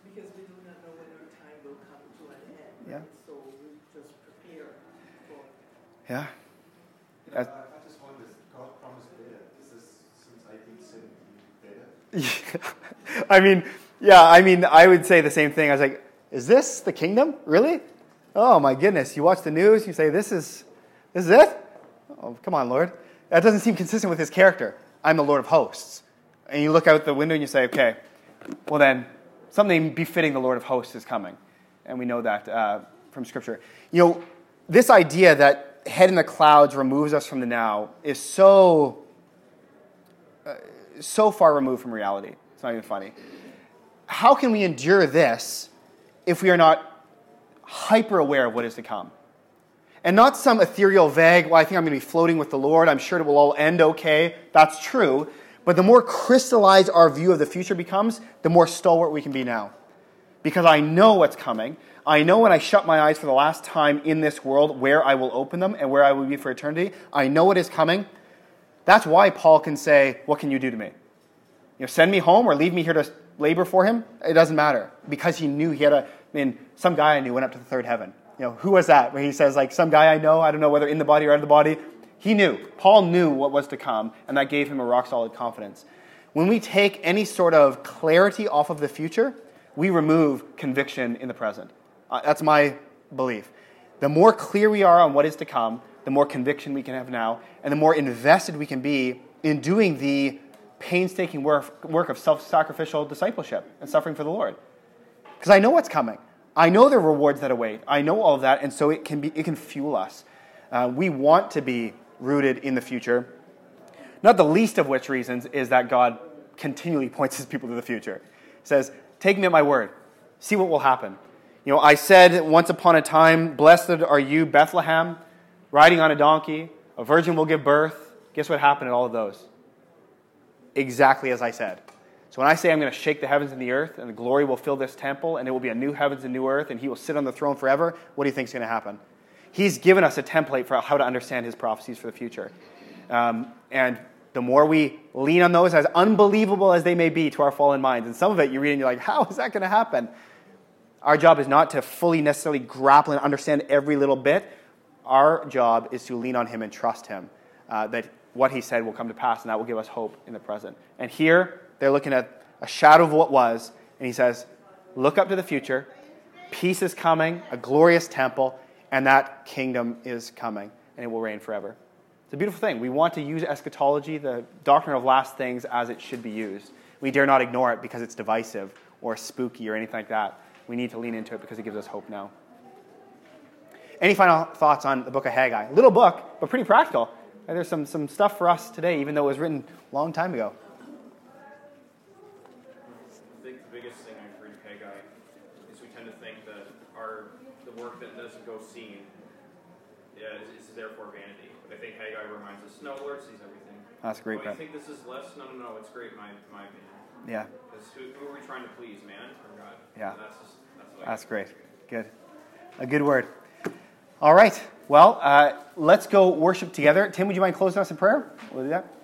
Because we do not know when our time will come to an end. Yeah. So we just prepare for Yeah. You know, I, I just wonder, God promised better. Is this since 1870 better? I mean, yeah, I mean, I would say the same thing. I was like, is this the kingdom? Really? Oh my goodness. You watch the news, you say, this is, this is it? Oh, come on, Lord. That doesn't seem consistent with his character. I'm the Lord of hosts. And you look out the window and you say, okay, well then, something befitting the Lord of hosts is coming. And we know that uh, from Scripture. You know, this idea that head in the clouds removes us from the now is so so far removed from reality. It's not even funny. How can we endure this if we are not hyper aware of what is to come? And not some ethereal, vague, well, I think I'm going to be floating with the Lord. I'm sure it will all end okay. That's true. But the more crystallized our view of the future becomes, the more stalwart we can be now. Because I know what's coming. I know when I shut my eyes for the last time in this world where I will open them and where I will be for eternity. I know what is coming. That's why Paul can say, What can you do to me? You know, send me home or leave me here to labor for him? It doesn't matter. Because he knew he had a, I mean, some guy I knew went up to the third heaven. You know, who was that? Where he says, like, some guy I know, I don't know whether in the body or out of the body. He knew. Paul knew what was to come, and that gave him a rock solid confidence. When we take any sort of clarity off of the future, we remove conviction in the present. Uh, that's my belief. The more clear we are on what is to come, the more conviction we can have now, and the more invested we can be in doing the painstaking work, work of self sacrificial discipleship and suffering for the Lord. Because I know what's coming. I know the rewards that await. I know all of that, and so it can, be, it can fuel us. Uh, we want to be rooted in the future, not the least of which reasons is that God continually points his people to the future. He says, Take me at my word, see what will happen. You know, I said once upon a time, Blessed are you, Bethlehem, riding on a donkey, a virgin will give birth. Guess what happened in all of those? Exactly as I said. So when I say I'm going to shake the heavens and the earth, and the glory will fill this temple, and it will be a new heavens and new earth, and he will sit on the throne forever, what do you think is going to happen? He's given us a template for how to understand his prophecies for the future. Um, and the more we lean on those, as unbelievable as they may be to our fallen minds, and some of it you read and you're like, how is that going to happen? Our job is not to fully necessarily grapple and understand every little bit. Our job is to lean on him and trust him uh, that what he said will come to pass, and that will give us hope in the present. And here, they're looking at a shadow of what was, and he says, Look up to the future. Peace is coming, a glorious temple, and that kingdom is coming, and it will reign forever. It's a beautiful thing. We want to use eschatology, the doctrine of last things, as it should be used. We dare not ignore it because it's divisive or spooky or anything like that. We need to lean into it because it gives us hope now. Any final thoughts on the book of Haggai? Little book, but pretty practical. There's some, some stuff for us today, even though it was written a long time ago. I think the biggest thing I've heard Haggai is we tend to think that our the work that doesn't go seen yeah, is, is therefore vanity. But I think Haggai reminds us, no, Lord sees everything. That's great, Oh, you think this is less? No, no, no. It's great, in my my opinion. Yeah, who, who are we trying to please, man or God? Yeah. So that's just that's that's great. Good. A good word. All right. Well, uh, let's go worship together. Tim, would you mind closing us in prayer? We'll do that.